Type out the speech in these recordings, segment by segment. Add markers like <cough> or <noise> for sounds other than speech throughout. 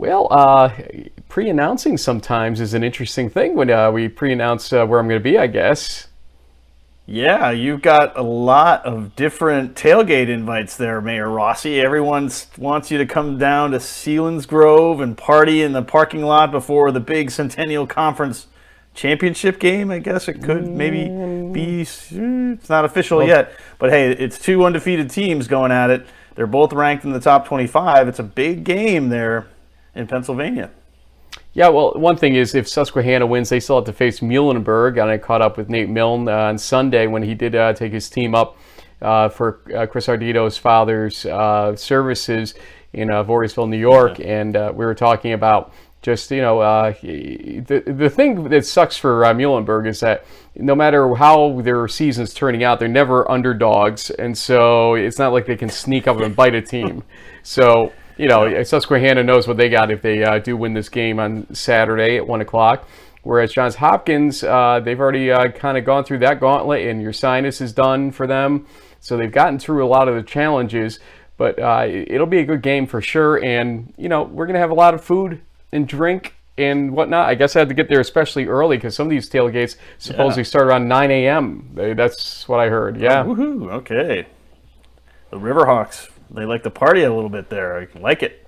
Well, uh, pre-announcing sometimes is an interesting thing when uh, we pre-announce uh, where I'm going to be. I guess. Yeah, you've got a lot of different tailgate invites there, Mayor Rossi. Everyone wants you to come down to Selinsgrove and party in the parking lot before the big Centennial Conference championship game. I guess it could maybe be. It's not official well, yet, but hey, it's two undefeated teams going at it. They're both ranked in the top 25. It's a big game there in Pennsylvania. Yeah, well, one thing is if Susquehanna wins, they still have to face Muhlenberg. And I caught up with Nate Milne uh, on Sunday when he did uh, take his team up uh, for uh, Chris Ardito's father's uh, services in uh, Voorheesville, New York. Yeah. And we were talking about just, you know, the, the thing that sucks for Muhlenberg is that no matter how their season's turning out, they're never underdogs. And so it's not like they can sneak up and bite a team. <laughs> So you know, Susquehanna knows what they got if they uh, do win this game on Saturday at one o'clock. Whereas Johns Hopkins, uh, they've already uh, kind of gone through that gauntlet, and Ursinus is done for them. So they've gotten through a lot of the challenges. But uh, it'll be a good game for sure. And you know, we're gonna have a lot of food and drink and whatnot. I guess I had to get there especially early because some of these tailgates supposedly yeah. start around 9 a.m. That's what I heard. Yeah. Oh, woohoo! Okay. The Riverhawks they like to party a little bit there. I like it.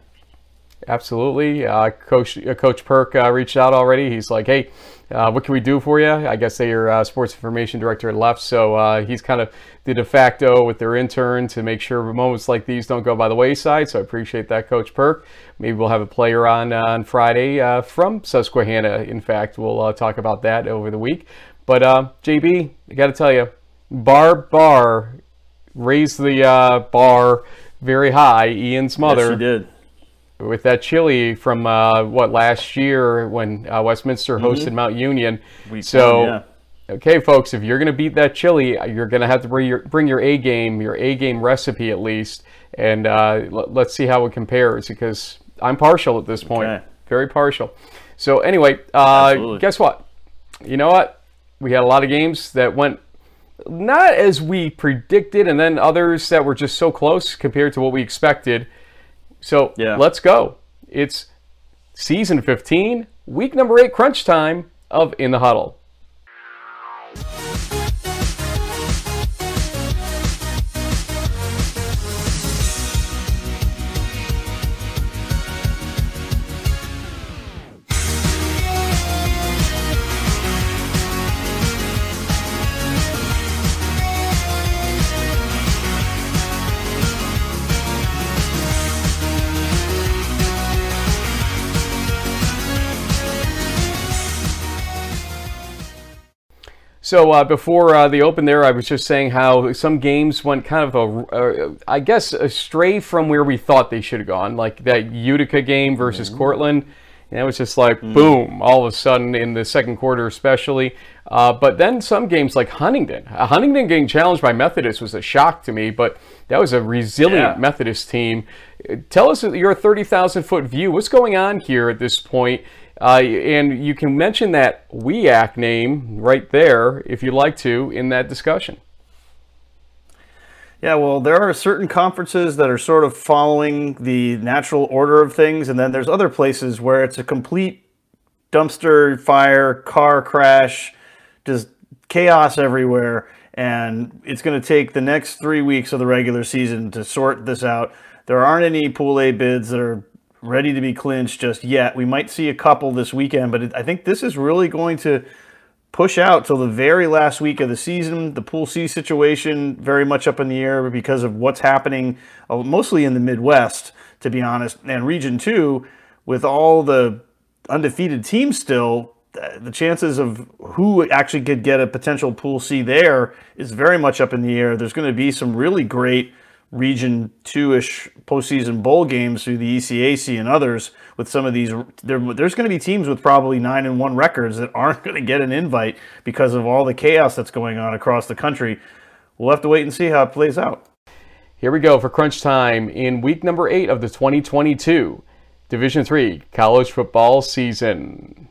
Absolutely. Uh, Coach uh, Coach Perk uh, reached out already. He's like, hey, uh, what can we do for you? I guess they your uh, sports information director at left, so he's kind of the de facto with their intern to make sure moments like these don't go by the wayside. So I appreciate that, Coach Perk. Maybe we'll have a player on on Friday from Susquehanna. In fact, we'll talk about that over the week. But JB, I got to tell you, Bar Bar raised the bar very high. Ian's mother. Yes, she did. With that chili from uh, what last year when uh, Westminster mm-hmm. hosted Mount Union. We so, yeah. okay, folks, if you're going to beat that chili, you're going to have to bring your bring your A game, your A game recipe at least, and uh, l- let's see how it compares because I'm partial at this point, okay. very partial. So anyway, uh, guess what? You know what? We had a lot of games that went not as we predicted, and then others that were just so close compared to what we expected. So yeah. let's go. It's season 15, week number eight, crunch time of In the Huddle. So uh, before uh, the open there, I was just saying how some games went kind of a, uh, I guess, astray from where we thought they should have gone. Like that Utica game versus mm-hmm. Cortland. And it was just like mm. boom, all of a sudden in the second quarter, especially. Uh, but then some games like Huntington. Huntingdon getting challenged by Methodist was a shock to me, but that was a resilient yeah. Methodist team. Tell us your 30,000 foot view. What's going on here at this point? Uh, and you can mention that WIAC name right there if you'd like to in that discussion. Yeah, well, there are certain conferences that are sort of following the natural order of things, and then there's other places where it's a complete dumpster fire, car crash, just chaos everywhere. And it's going to take the next three weeks of the regular season to sort this out. There aren't any Pool A bids that are ready to be clinched just yet. We might see a couple this weekend, but I think this is really going to push out till the very last week of the season. The Pool C situation very much up in the air because of what's happening uh, mostly in the Midwest, to be honest, and Region 2 with all the undefeated teams still. The chances of who actually could get a potential Pool C there is very much up in the air. There's going to be some really great Region Two-ish postseason bowl games through the ECAC and others. With some of these, there, there's going to be teams with probably nine and one records that aren't going to get an invite because of all the chaos that's going on across the country. We'll have to wait and see how it plays out. Here we go for crunch time in week number eight of the 2022 Division Three college football season.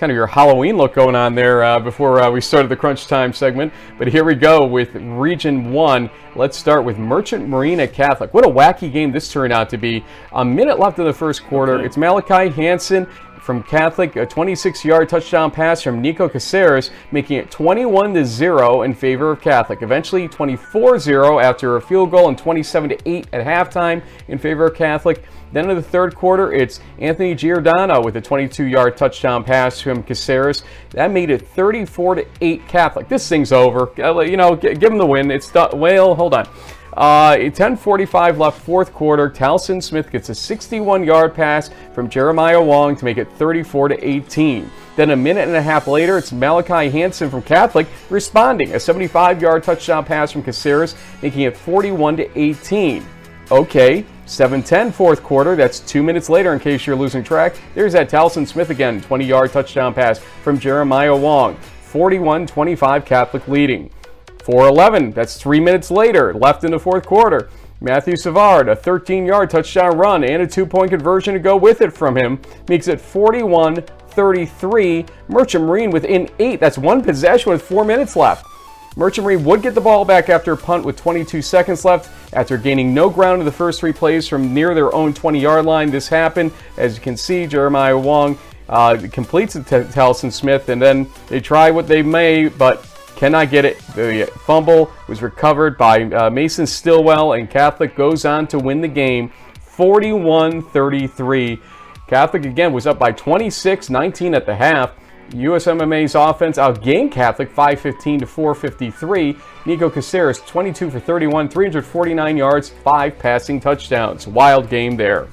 Kind of your Halloween look going on there uh, before uh, we started the crunch time segment. But here we go with Region 1. Let's start with Merchant Marine at Catholic. What a wacky game this turned out to be. A minute left in the first quarter. It's Malachi Hansen from Catholic, a 26-yard touchdown pass from Nico Caceres, making it 21 to 0 in favor of Catholic. Eventually 24-0 after a field goal and 27 to 8 at halftime in favor of Catholic. Then in the third quarter, it's Anthony Giordano with a 22-yard touchdown pass from Caceres. That made it 34 to 8 Catholic. This thing's over. Uh, you know, give them the win. It's done. Well, hold on. Uh, 10:45 left, fourth quarter. Talson Smith gets a 61-yard pass from Jeremiah Wong to make it 34 to 18. Then a minute and a half later, it's Malachi Hansen from Catholic responding, a 75-yard touchdown pass from Caceres, making it 41 to 18. Okay, 7-10 fourth quarter. That's two minutes later. In case you're losing track, there's that Talson Smith again, 20-yard touchdown pass from Jeremiah Wong, 41-25 Catholic leading. 4-11. That's three minutes later, left in the fourth quarter. Matthew Savard, a 13-yard touchdown run and a two-point conversion to go with it from him, makes it 41-33. Merchant Marine within eight. That's one possession with four minutes left. Merchant Marine would get the ball back after a punt with 22 seconds left. After gaining no ground in the first three plays from near their own 20-yard line, this happened. As you can see, Jeremiah Wong uh, completes it to Talson Smith, and then they try what they may, but cannot get it. The fumble was recovered by uh, Mason Stillwell, and Catholic goes on to win the game 41 33. Catholic again was up by 26 19 at the half. USMMA's offense outgained Catholic 515 to 453. Nico Caceres 22 for 31, 349 yards, 5 passing touchdowns. Wild game there.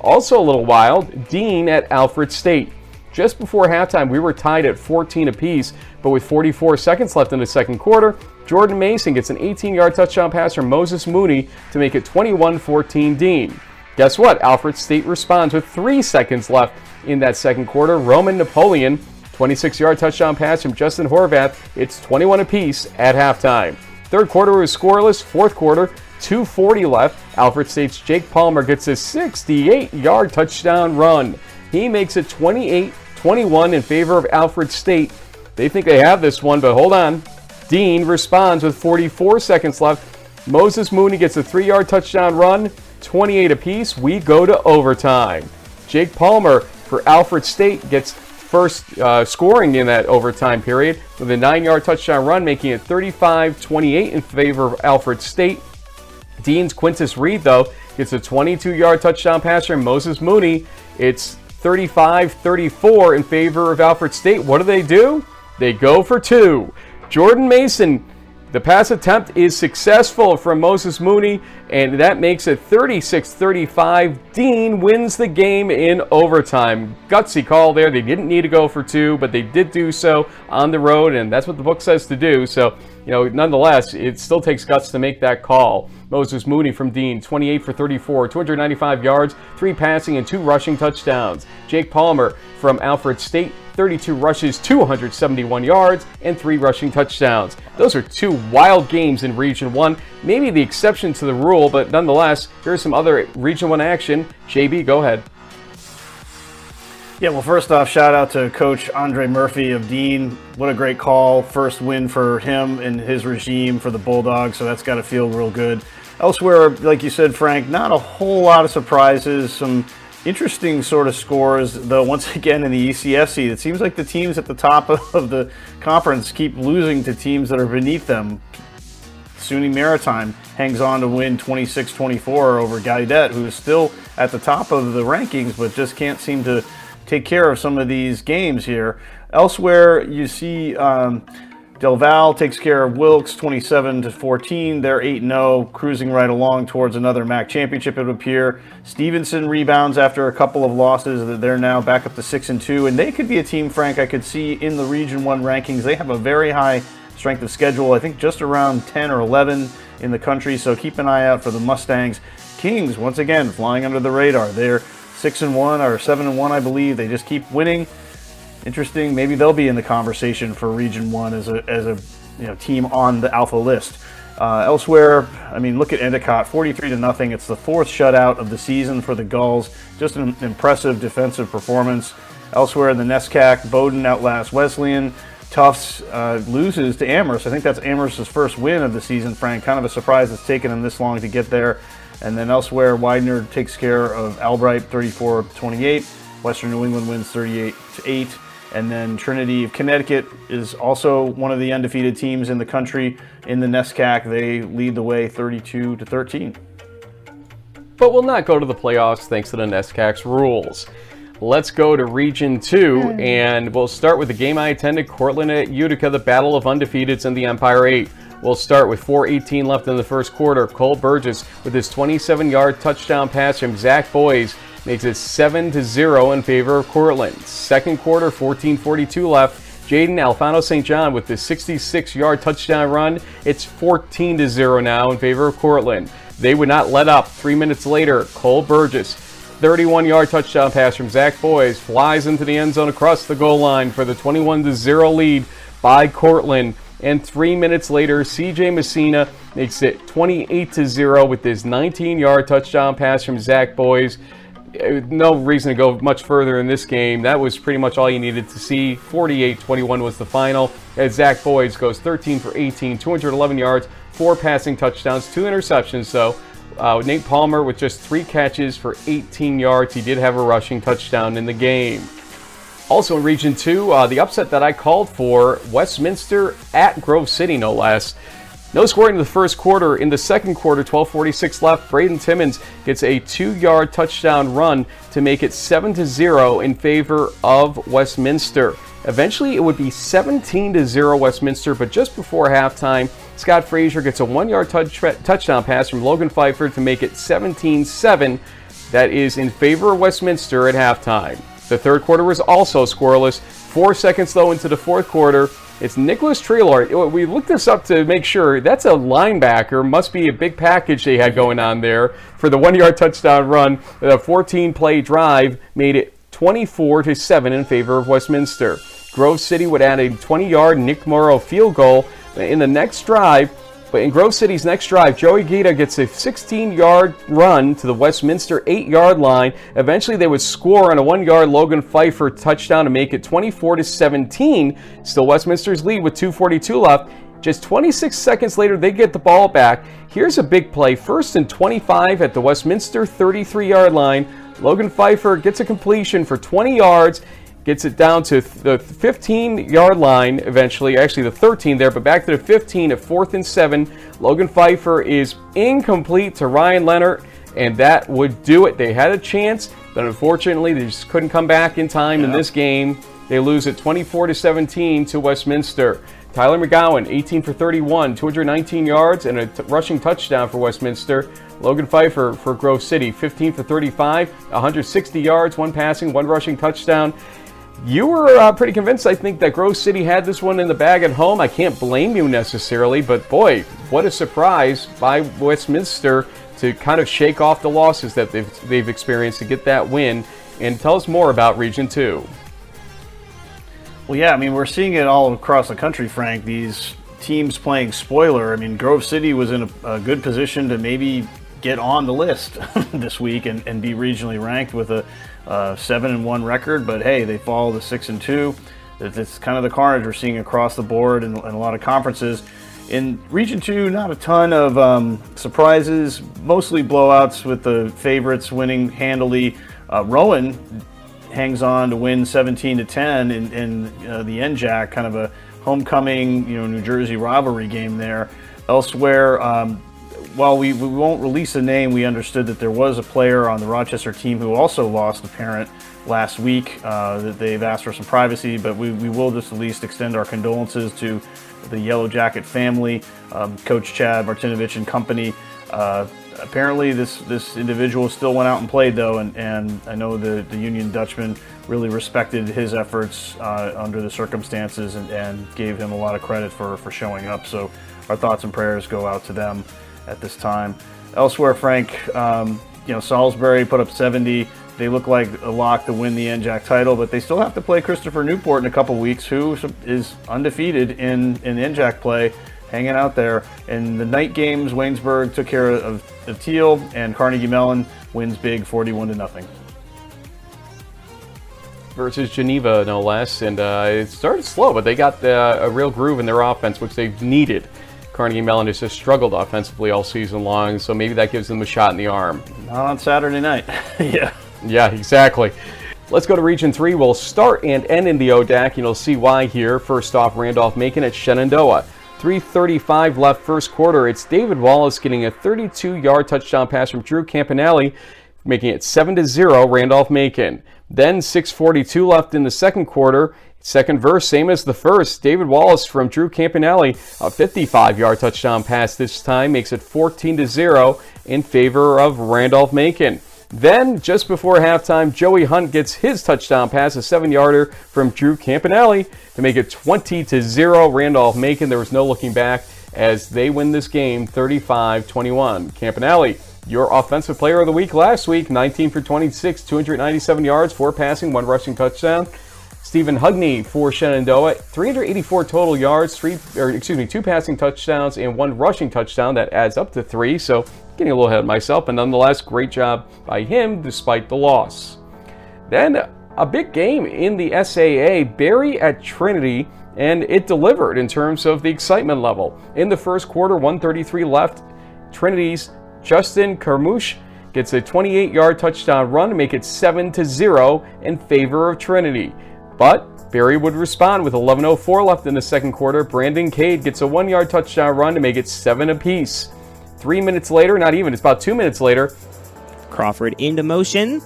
Also a little wild, Dean at Alfred State. Just before halftime, we were tied at 14 apiece, but with 44 seconds left in the second quarter, Jordan Mason gets an 18 yard touchdown pass from Moses Mooney to make it 21 14 Dean. Guess what? Alfred State responds with three seconds left in that second quarter. Roman Napoleon, 26 yard touchdown pass from Justin Horvath. It's 21 apiece at halftime. Third quarter was scoreless. Fourth quarter, 2.40 left. Alfred State's Jake Palmer gets a 68 yard touchdown run. He makes it 28 21 in favor of Alfred State. They think they have this one, but hold on. Dean responds with 44 seconds left. Moses Mooney gets a three yard touchdown run, 28 apiece. We go to overtime. Jake Palmer for Alfred State gets first uh, scoring in that overtime period with a nine yard touchdown run, making it 35 28 in favor of Alfred State. Dean's Quintus Reed, though, gets a 22 yard touchdown pass from Moses Mooney. It's 35 34 in favor of Alfred State. What do they do? They go for two. Jordan Mason, the pass attempt is successful from Moses Mooney, and that makes it 36 35. Dean wins the game in overtime. Gutsy call there. They didn't need to go for two, but they did do so on the road, and that's what the book says to do. So, you know, nonetheless, it still takes guts to make that call. Moses Mooney from Dean, 28 for 34, 295 yards, three passing and two rushing touchdowns. Jake Palmer from Alfred State, 32 rushes, 271 yards, and three rushing touchdowns. Those are two wild games in Region 1. Maybe the exception to the rule, but nonetheless, here's some other Region 1 action. JB, go ahead. Yeah, well, first off, shout out to Coach Andre Murphy of Dean. What a great call. First win for him and his regime for the Bulldogs, so that's got to feel real good. Elsewhere, like you said, Frank, not a whole lot of surprises. Some interesting sort of scores, though, once <laughs> again in the ECFC. It seems like the teams at the top <laughs> of the conference keep losing to teams that are beneath them. SUNY Maritime hangs on to win 26 24 over Gallaudet, who is still at the top of the rankings, but just can't seem to take care of some of these games here. Elsewhere, you see. Um, Del Val takes care of Wilkes 27 to 14. They're 8 0, cruising right along towards another MAC championship, it would appear. Stevenson rebounds after a couple of losses. They're now back up to 6 and 2. And they could be a team, Frank, I could see in the Region 1 rankings. They have a very high strength of schedule, I think just around 10 or 11 in the country. So keep an eye out for the Mustangs. Kings, once again, flying under the radar. They're 6 and 1 or 7 and 1, I believe. They just keep winning interesting. Maybe they'll be in the conversation for Region One as a as a you know team on the Alpha list. Uh, elsewhere, I mean, look at Endicott, 43 to nothing. It's the fourth shutout of the season for the Gulls. Just an impressive defensive performance. Elsewhere in the NESCAC, Bowdoin outlasts Wesleyan. Tufts uh, loses to Amherst. I think that's Amherst's first win of the season, Frank. Kind of a surprise it's taken them this long to get there. And then elsewhere, Widener takes care of Albright 34 28. Western New England wins 38 to 8. And then Trinity of Connecticut is also one of the undefeated teams in the country in the NESCAC. They lead the way 32 to 13. But will not go to the playoffs thanks to the NESCAC's rules. Let's go to Region 2, hmm. and we'll start with the game I attended, Cortland at Utica, the Battle of Undefeateds in the Empire 8. We'll start with 4.18 left in the first quarter. Cole Burgess with his 27-yard touchdown pass from Zach Boys makes it 7 to 0 in favor of Cortland. Second quarter, 14:42 left. Jaden Alfano St. John with the 66-yard touchdown run. It's 14 to 0 now in favor of Cortland. They would not let up. Three minutes later, Cole Burgess 31-yard touchdown pass from Zach Boys flies into the end zone across the goal line for the 21 to 0 lead by Cortland. And three minutes later, CJ Messina makes it 28 to 0 with his 19-yard touchdown pass from Zach Boys. No reason to go much further in this game. That was pretty much all you needed to see. 48-21 was the final. As Zach Boys goes 13 for 18, 211 yards, four passing touchdowns, two interceptions. though. Uh, Nate Palmer with just three catches for 18 yards. He did have a rushing touchdown in the game. Also in Region 2, uh, the upset that I called for, Westminster at Grove City, no less. No scoring in the first quarter. In the second quarter, 12:46 left. Braden Timmons gets a two-yard touchdown run to make it 7 to 0 in favor of Westminster. Eventually, it would be 17 to 0 Westminster, but just before halftime, Scott Frazier gets a one-yard touch, touchdown pass from Logan Pfeiffer to make it 17-7. That is in favor of Westminster at halftime. The third quarter was also scoreless. Four seconds though into the fourth quarter, it's Nicholas Treelor. We looked this up to make sure that's a linebacker. Must be a big package they had going on there for the one-yard touchdown run. The 14-play drive made it 24 to 7 in favor of Westminster. Grove City would add a 20-yard Nick Morrow field goal in the next drive. But in Grove City's next drive, Joey Gita gets a 16-yard run to the Westminster 8-yard line. Eventually, they would score on a one-yard Logan Pfeiffer touchdown to make it 24 to 17. Still Westminster's lead with 2:42 left. Just 26 seconds later, they get the ball back. Here's a big play. First and 25 at the Westminster 33-yard line. Logan Pfeiffer gets a completion for 20 yards gets it down to the 15 yard line eventually, actually the 13 there, but back to the 15 at fourth and seven. Logan Pfeiffer is incomplete to Ryan Leonard, and that would do it. They had a chance, but unfortunately, they just couldn't come back in time yeah. in this game. They lose it 24 to 17 to Westminster. Tyler McGowan, 18 for 31, 219 yards, and a t- rushing touchdown for Westminster. Logan Pfeiffer for Grove City, 15 for 35, 160 yards, one passing, one rushing touchdown. You were uh, pretty convinced, I think, that Grove City had this one in the bag at home. I can't blame you necessarily, but boy, what a surprise by Westminster to kind of shake off the losses that they've, they've experienced to get that win. And tell us more about Region 2. Well, yeah, I mean, we're seeing it all across the country, Frank. These teams playing spoiler. I mean, Grove City was in a, a good position to maybe get on the list <laughs> this week and, and be regionally ranked with a seven and one record, but hey, they follow the six and two. It's kind of the carnage we're seeing across the board in a lot of conferences. In Region 2, not a ton of um, surprises, mostly blowouts with the favorites winning handily. Uh, Rowan hangs on to win 17 to 10 in, in uh, the NJAC, kind of a homecoming, you know, New Jersey rivalry game there. Elsewhere, um, while we, we won't release a name, we understood that there was a player on the Rochester team who also lost a parent last week. Uh, that they've asked for some privacy, but we, we will just at least extend our condolences to the Yellow Jacket family, um, Coach Chad Martinovich and company. Uh, apparently, this this individual still went out and played though, and, and I know the, the Union Dutchman really respected his efforts uh, under the circumstances and, and gave him a lot of credit for, for showing up. So our thoughts and prayers go out to them at this time. Elsewhere, Frank, um, you know, Salisbury put up 70. They look like a lock to win the NJAC title, but they still have to play Christopher Newport in a couple weeks, who is undefeated in, in NJAC play, hanging out there. In the night games, Waynesburg took care of, of Thiel, and Carnegie Mellon wins big 41 to nothing. versus Geneva, no less. And uh, it started slow, but they got uh, a real groove in their offense, which they've needed. Carnegie Mellon has just struggled offensively all season long, so maybe that gives them a shot in the arm. Not on Saturday night. <laughs> yeah. Yeah, exactly. Let's go to Region 3. We'll start and end in the ODAC, and you'll see why here. First off, Randolph Macon at Shenandoah. 3.35 left first quarter. It's David Wallace getting a 32 yard touchdown pass from Drew Campanelli, making it 7 0 Randolph Macon. Then 6.42 left in the second quarter. Second verse, same as the first. David Wallace from Drew Campanelli, a 55 yard touchdown pass this time, makes it 14 to 0 in favor of Randolph Macon. Then, just before halftime, Joey Hunt gets his touchdown pass, a seven yarder from Drew Campanelli to make it 20 to 0. Randolph Macon, there was no looking back as they win this game 35 21. Campanelli, your offensive player of the week last week, 19 for 26, 297 yards, four passing, one rushing touchdown. Stephen Hugney for Shenandoah, 384 total yards, three or excuse me, two passing touchdowns and one rushing touchdown. That adds up to three. So getting a little ahead of myself, but nonetheless, great job by him despite the loss. Then a big game in the SAA, Berry at Trinity, and it delivered in terms of the excitement level. In the first quarter, 133 left. Trinity's Justin Carmouche gets a 28-yard touchdown run to make it 7 to 0 in favor of Trinity. But Berry would respond with 11.04 left in the second quarter. Brandon Cade gets a one yard touchdown run to make it 7 apiece. Three minutes later, not even, it's about two minutes later. Crawford into motion.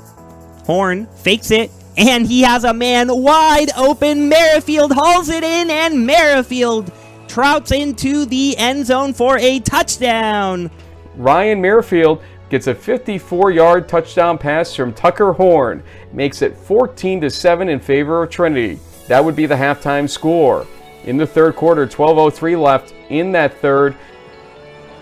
Horn fakes it, and he has a man wide open. Merrifield hauls it in, and Merrifield trouts into the end zone for a touchdown. Ryan Merrifield gets a 54-yard touchdown pass from Tucker Horn, makes it 14 to 7 in favor of Trinity. That would be the halftime score. In the third quarter, 12:03 left in that third.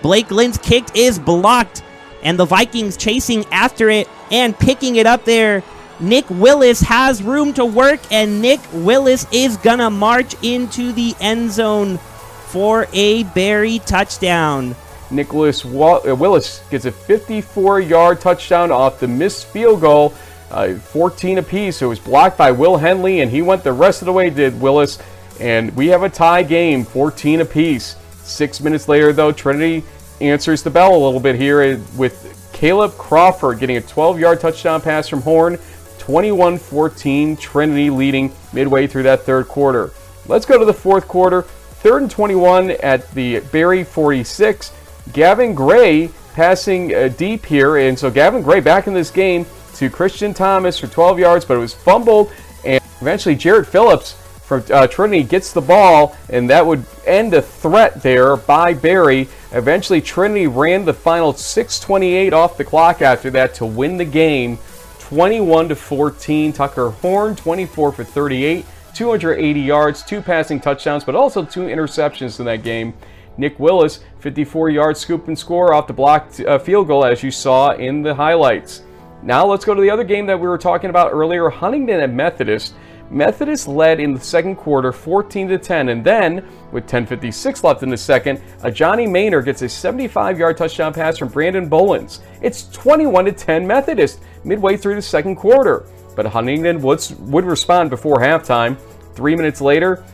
Blake Lynn's kick is blocked, and the Vikings chasing after it and picking it up there. Nick Willis has room to work, and Nick Willis is gonna march into the end zone for a Berry touchdown. Nicholas uh, Willis gets a 54-yard touchdown off the missed field goal, uh, 14 apiece. It was blocked by Will Henley, and he went the rest of the way, did Willis. And we have a tie game, 14 apiece. Six minutes later, though, Trinity answers the bell a little bit here with Caleb Crawford getting a 12-yard touchdown pass from Horn, 21-14, Trinity leading midway through that third quarter. Let's go to the fourth quarter. Third and 21 at the Berry 46. Gavin Gray passing uh, deep here, and so Gavin Gray back in this game to Christian Thomas for 12 yards, but it was fumbled, and eventually Jared Phillips from uh, Trinity gets the ball, and that would end a threat there by Berry. Eventually, Trinity ran the final 6:28 off the clock after that to win the game, 21 to 14. Tucker Horn, 24 for 38, 280 yards, two passing touchdowns, but also two interceptions in that game. Nick Willis, 54 yard scoop and score off the blocked uh, field goal, as you saw in the highlights. Now let's go to the other game that we were talking about earlier Huntingdon at Methodist. Methodist led in the second quarter 14 to 10, and then with 10:56 left in the second, a Johnny Maynard gets a 75-yard touchdown pass from Brandon Bolins. It's 21 to 10 Methodist midway through the second quarter, but Huntingdon would, would respond before halftime. Three minutes later,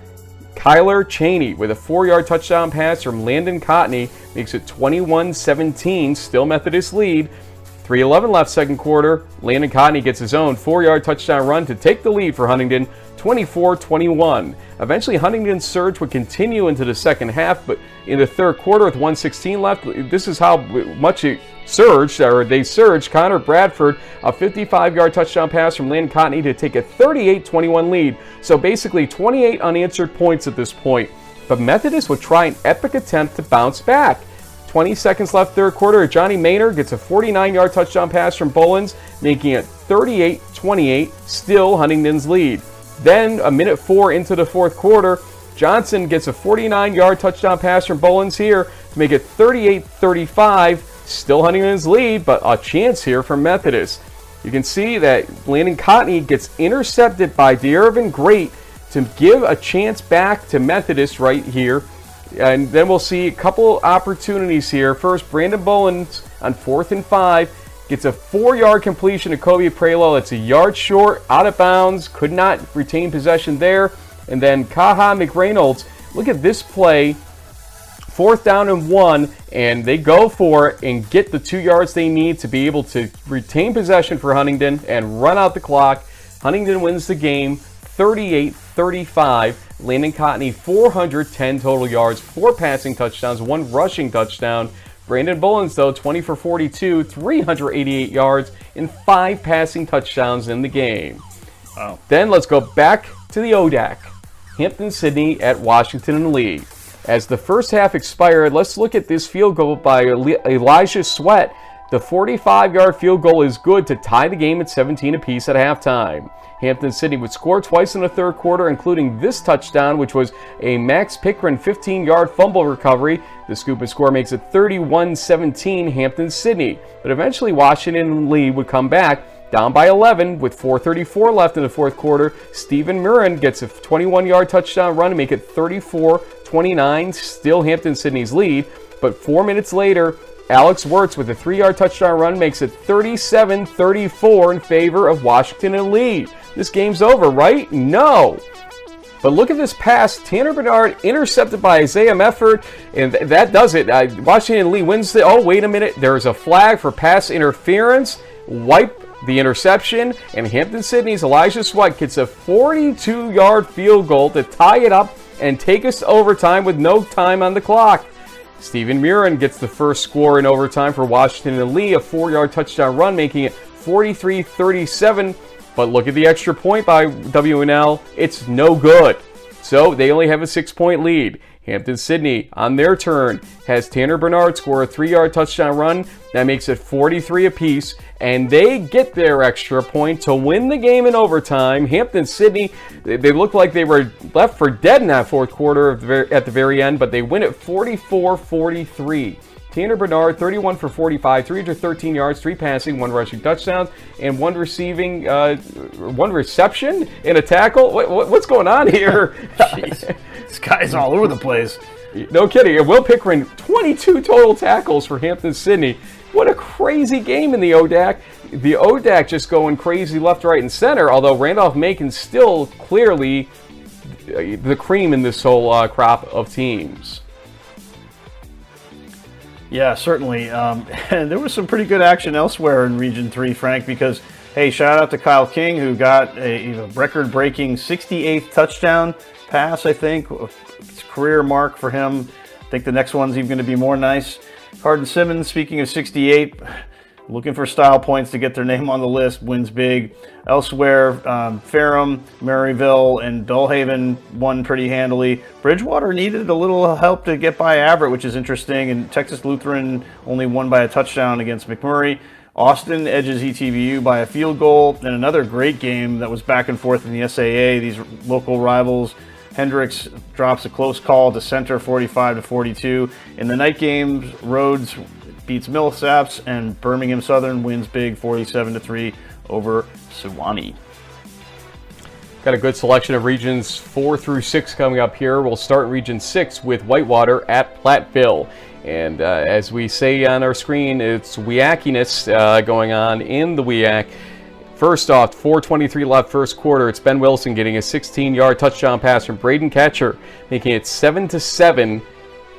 Kyler Cheney with a four yard touchdown pass from Landon Cotney makes it 21 17, still Methodist lead. 3.11 left second quarter. Landon Cotney gets his own four yard touchdown run to take the lead for Huntingdon 24 21. Eventually, Huntingdon's surge would continue into the second half, but in the third quarter with 116 left, this is how much it surged, or they surged. Connor Bradford, a 55-yard touchdown pass from Landon Cotney to take a 38-21 lead. So basically 28 unanswered points at this point. But Methodist would try an epic attempt to bounce back. 20 seconds left third quarter. Johnny Maynard gets a 49-yard touchdown pass from Bolins, making it 38-28, still Huntingdon's lead. Then a minute four into the fourth quarter, Johnson gets a 49-yard touchdown pass from Bolins here to make it 38-35, still Huntingdon's lead, but a chance here for Methodist. You can see that Landon Cotney gets intercepted by De'Irvin Great to give a chance back to Methodist right here. And then we'll see a couple opportunities here. First, Brandon Bolins on fourth and five gets a four-yard completion to Kobe Prelo. It's a yard short, out of bounds, could not retain possession there. And then Kaha McReynolds, look at this play, fourth down and one, and they go for it and get the two yards they need to be able to retain possession for Huntingdon and run out the clock. Huntingdon wins the game 38 35. Landon Cotney, 410 total yards, four passing touchdowns, one rushing touchdown. Brandon Bullens, though, 20 for 42, 388 yards, and five passing touchdowns in the game. Wow. Then let's go back to the ODAC. Hampden-Sydney at Washington and Lee. As the first half expired, let's look at this field goal by Elijah Sweat. The 45 yard field goal is good to tie the game at 17 apiece at halftime. Hampden-Sydney would score twice in the third quarter, including this touchdown, which was a Max Pickren 15 yard fumble recovery. The scoop and score makes it 31 17 Hampden-Sydney. But eventually, Washington and Lee would come back down by 11 with 4.34 left in the fourth quarter. Stephen Murren gets a 21 yard touchdown run to make it 34 29, still Hampden-Sydney's lead. But four minutes later, Alex Wirtz with a three yard touchdown run makes it 37 34 in favor of Washington and Lee. This game's over, right? No. But look at this pass. Tanner Bernard intercepted by Isaiah Mefford, and th- that does it. Uh, Washington Lee wins the. Oh, wait a minute. There's a flag for pass interference. Wipe the interception, and Hampden-Sydney's Elijah Sweat gets a 42 yard field goal to tie it up and take us to overtime with no time on the clock. Stephen Murin gets the first score in overtime for Washington and Lee, a four yard touchdown run, making it 43 37. But look at the extra point by WNL. It's no good. So they only have a six point lead. Hampden-Sydney, on their turn, has Tanner Bernard score a three yard touchdown run. That makes it 43 apiece, and they get their extra point to win the game in overtime. Hampden-Sydney, they looked like they were left for dead in that fourth quarter at the very end, but they win it 44 43. Tanner Bernard, 31 for 45, 313 yards, three passing, one rushing touchdowns, and one receiving, uh, one reception and a tackle. What, what, what's going on here? <laughs> <laughs> Jeez, this guy's all over the place. No kidding. And Will Pickering, 22 total tackles for Hampden-Sydney. What a crazy game in the ODAC. The ODAC just going crazy left, right, and center, although Randolph Macon's still clearly the cream in this whole uh, crop of teams. Yeah, certainly. Um, <laughs> and there was some pretty good action elsewhere in Region 3, Frank, because, hey, shout out to Kyle King, who got a, record breaking 68th touchdown pass, I think. It's career mark for him. I think the next one's even going to be more nice. Hardin Simmons, speaking of 68, looking for style points to get their name on the list, wins big. Elsewhere, um, Ferrum, Maryville, and Dullhaven won pretty handily. Bridgewater needed a little help to get by Averett, which is interesting, and Texas Lutheran only won by a touchdown against McMurry. Austin edges ETBU by a field goal, and another great game that was back and forth in the SAA. These local rivals. Hendrix drops a close call to Centre 45 to 42. In the night games, Rhodes beats Millsaps, and Birmingham Southern wins big 47 to 3 over Sewanee. Got a good selection of regions four through six coming up here. We'll start region six with Whitewater at Platteville. And uh, as we say on our screen, it's WIACiness uh, going on in the WIAC. First off, 4.23 left first quarter. It's Ben Wilson getting a 16 yard touchdown pass from Braden Catcher, making it 7 to 7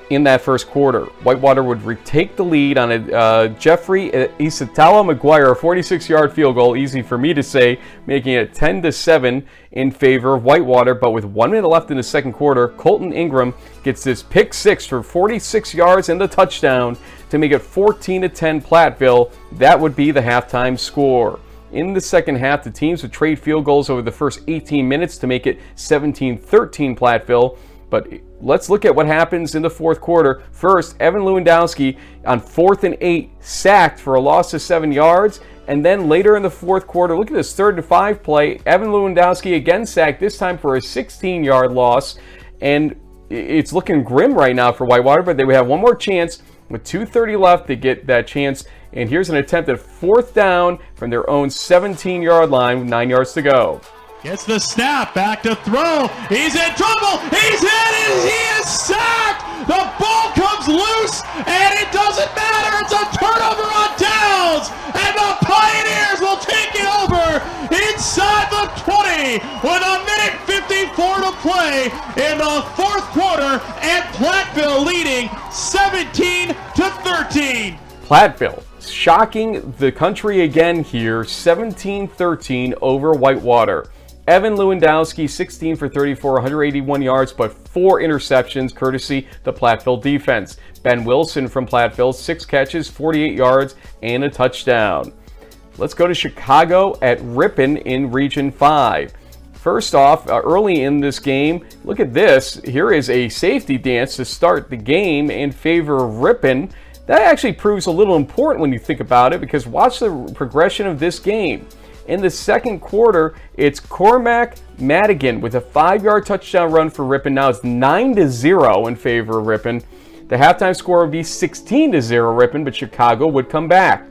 in that first quarter. Whitewater would retake the lead on a uh, Jeffrey Isatala McGuire 46-yard field goal, easy for me to say, making it 10 to 7 in favor of Whitewater. But with one minute left in the second quarter, Colton Ingram gets this pick six for 46 yards and the touchdown to make it 14 to 10 Platteville. That would be the halftime score. In the second half, the teams would trade field goals over the first 18 minutes to make it 17 13 Platteville. But let's look at what happens in the fourth quarter. First, Evan Lewandowski on fourth and eight, sacked for a loss of seven yards. And then later in the fourth quarter, look at this third and five play. Evan Lewandowski again sacked, this time for a 16 yard loss. And it's looking grim right now for Whitewater, but they would have one more chance with 2.30 left to get that chance. And here's an attempt at fourth down from their own 17 yard line with nine yards to go. Gets the snap, back to throw. He's in trouble. He's in and he is sacked. The ball comes loose and it doesn't matter. It's a turnover on downs. And the Pioneers will take it over inside the 20 with a minute 54 to play in the fourth quarter and Platteville leading 17 to 13. Platteville shocking the country again here 17-13 over Whitewater. Evan Lewandowski, 16 for 34, 181 yards, but four interceptions, courtesy the Platteville defense. Ben Wilson from Platteville, six catches, 48 yards, and a touchdown. Let's go to Chicago at Ripon in Region 5. First off, uh, early in this game, look at this. Here is a safety dance to start the game in favor of Ripon. That actually proves a little important when you think about it because watch the progression of this game. In the second quarter, it's Cormac Madigan with a five-yard touchdown run for Ripon. Now it's 9 to 0 in favor of Ripon. The halftime score would be 16 to 0 Ripon, but Chicago would come back.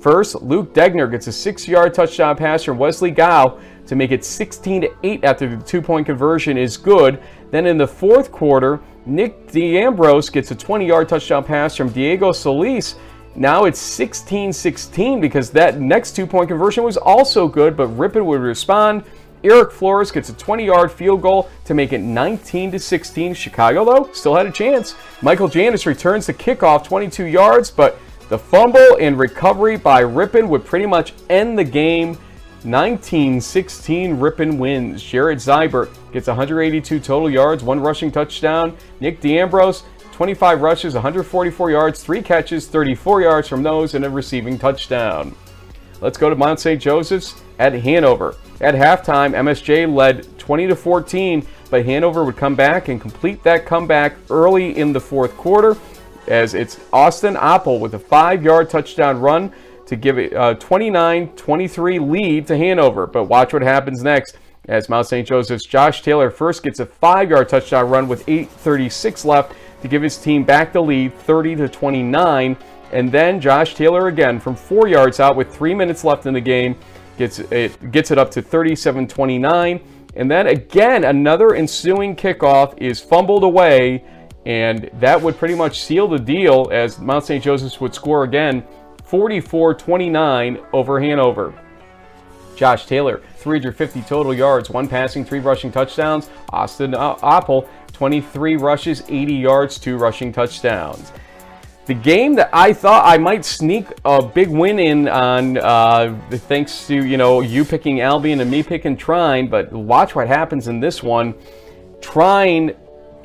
First, Luke Degner gets a six-yard touchdown pass from Wesley Gow to make it 16 to 8 after the two-point conversion is good. Then in the fourth quarter, Nick D'Ambrose gets a 20-yard touchdown pass from Diego Solis now it's 16-16 because that next two-point conversion was also good, but Ripon would respond. Eric Flores gets a 20-yard field goal to make it 19-16. Chicago, though, still had a chance. Michael Janis returns the kickoff 22 yards, but the fumble and recovery by Ripon would pretty much end the game. 19-16 Ripon wins. Jared Zybert gets 182 total yards, one rushing touchdown. Nick D'Ambrose 25 rushes, 144 yards, 3 catches, 34 yards from those, and a receiving touchdown. Let's go to Mount St. Joseph's at Hanover. At halftime, MSJ led 20 to 14, but Hanover would come back and complete that comeback early in the fourth quarter as it's Austin Apple with a 5-yard touchdown run to give it uh, a 29-23 lead to Hanover. But watch what happens next as Mount St. Joseph's Josh Taylor first gets a 5-yard touchdown run with 8:36 left to give his team back the lead 30 to 29. And then Josh Taylor again from four yards out with three minutes left in the game gets it gets it up to 37-29. And then again another ensuing kickoff is fumbled away, and that would pretty much seal the deal as Mount St. Joseph's would score again 44-29 over Hanover. Josh Taylor, 350 total yards, one passing, three rushing touchdowns. Austin Apple, 23 rushes, 80 yards, two rushing touchdowns. The game that I thought I might sneak a big win in on, uh, thanks to you know you picking Albion and me picking Trine, but watch what happens in this one. Trine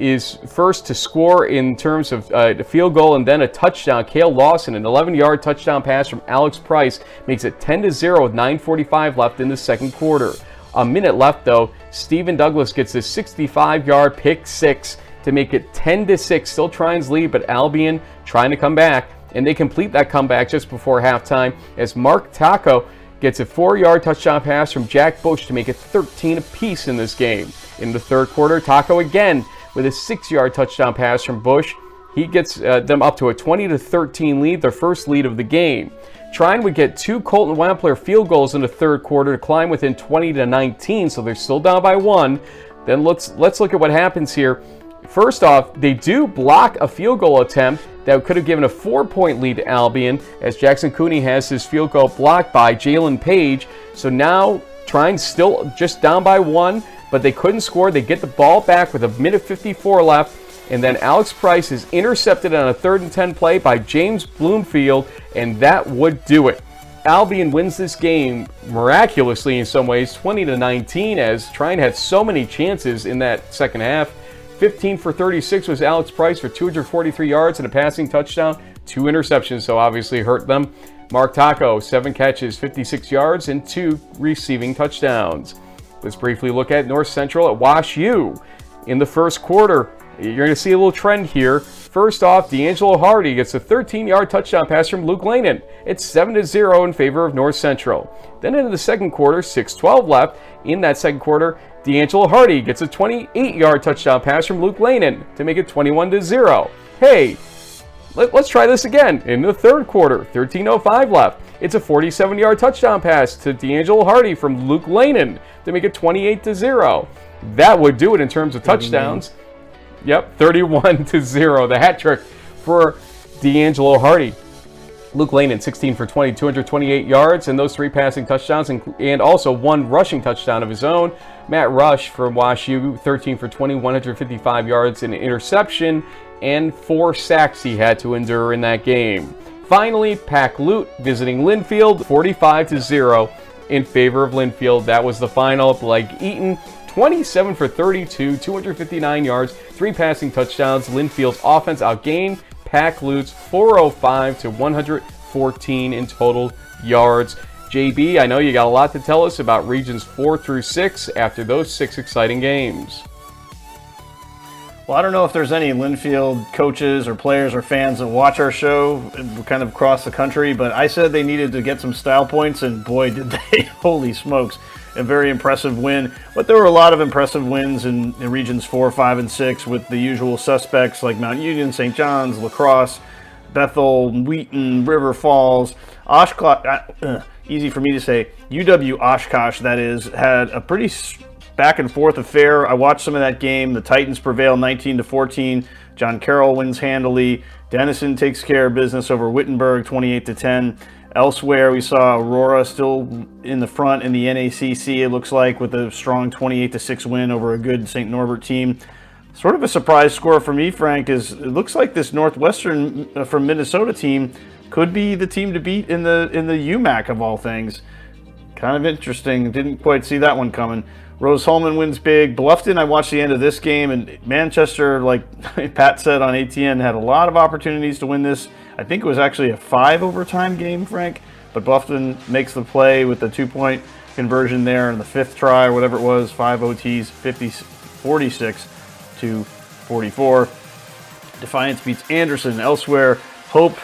is first to score in terms of uh, the field goal and then a touchdown. Kale Lawson, an 11-yard touchdown pass from Alex Price, makes it 10 to 0 with 9:45 left in the second quarter. A minute left, though. Stephen Douglas gets a 65-yard pick six to make it 10 to 6. Still Trine's lead, but Albion trying to come back, and they complete that comeback just before halftime as Mark Taco gets a four-yard touchdown pass from Jack Bush to make it 13 apiece in this game. In the third quarter, Taco again with a six-yard touchdown pass from Bush. He gets uh, them up to a 20 to 13 lead, their first lead of the game. Trine would get two Colton Wampler field goals in the third quarter to climb within 20 to 19, so they're still down by one. Then let's let's look at what happens here. First off, they do block a field goal attempt that could have given a four-point lead to Albion, as Jackson Cooney has his field goal blocked by Jalen Page. So now Trine's still just down by one, but they couldn't score. They get the ball back with a minute 54 left and then Alex Price is intercepted on a third and 10 play by James Bloomfield, and that would do it. Albion wins this game miraculously in some ways, 20 to 19, as Trine had so many chances in that second half. 15 for 36 was Alex Price for 243 yards and a passing touchdown. Two interceptions, so obviously hurt them. Mark Taco, seven catches, 56 yards, and two receiving touchdowns. Let's briefly look at North Central at Wash U. In the first quarter, you're going to see a little trend here. First off, D'Angelo Hardy gets a 13-yard touchdown pass from Luke Lehnen. It's 7-0 in favor of North Central. Then into the second quarter, 6-12 left. In that second quarter, D'Angelo Hardy gets a 28-yard touchdown pass from Luke Lehnen to make it 21-0. Hey, Let, us try this again in the third quarter. 13.05 left. It's a 47 yard touchdown pass to D'Angelo Hardy from Luke Lehnen to make it 28 to 0. That would do it in terms of touchdowns. Yep, 31 to 0. The hat trick for D'Angelo Hardy. Luke Lehnen, 16 for 20, 228 yards, and those three passing touchdowns, and also one rushing touchdown of his own. Matt Rush from WashU, 13 for 20, 155 yards, and an interception, and four sacks he had to endure in that game. Finally, Pack Loot visiting Linfield, 45 to 0 in favor of Linfield. That was the final. Blake Eaton, 27 for 32, 259 yards, three passing touchdowns. Linfield's offense outgained Pack Loot's 405 to 114 in total yards. JB, I know you got a lot to tell us about regions 4 through 6 after those six exciting games. Well, I don't know if there's any Linfield coaches or players or fans that watch our show kind of across the country, but I said they needed to get some style points, and boy, did <laughs> they! Holy smokes. A very impressive win. But there were a lot of impressive wins in, in regions 4, 5, and 6 with the usual suspects like Mount Union, St. John's, La Crosse, Bethel, Wheaton, River Falls. Oshkosh, uh, easy for me to say, UW Oshkosh, that is, had a pretty back and forth affair. I watched some of that game. The Titans prevail 19 to 14. John Carroll wins handily. Denison takes care of business over Wittenberg 28 to 10. Elsewhere, we saw Aurora still in the front in the NACC, it looks like, with a strong 28 to 6 win over a good St. Norbert team. Sort of a surprise score for me, Frank, is it looks like this Northwestern uh, from Minnesota team could be the team to beat in the in the UMAC of all things. Kind of interesting. Didn't quite see that one coming. Rose-Hulman wins big. Bluffton, I watched the end of this game, and Manchester, like <laughs> Pat said on ATN, had a lot of opportunities to win this. I think it was actually a five overtime game, Frank, but Bluffton makes the play with the two point conversion there in the fifth try, or whatever it was, five OTs, 50, 46 to 44. Defiance beats Anderson. Elsewhere, Hope,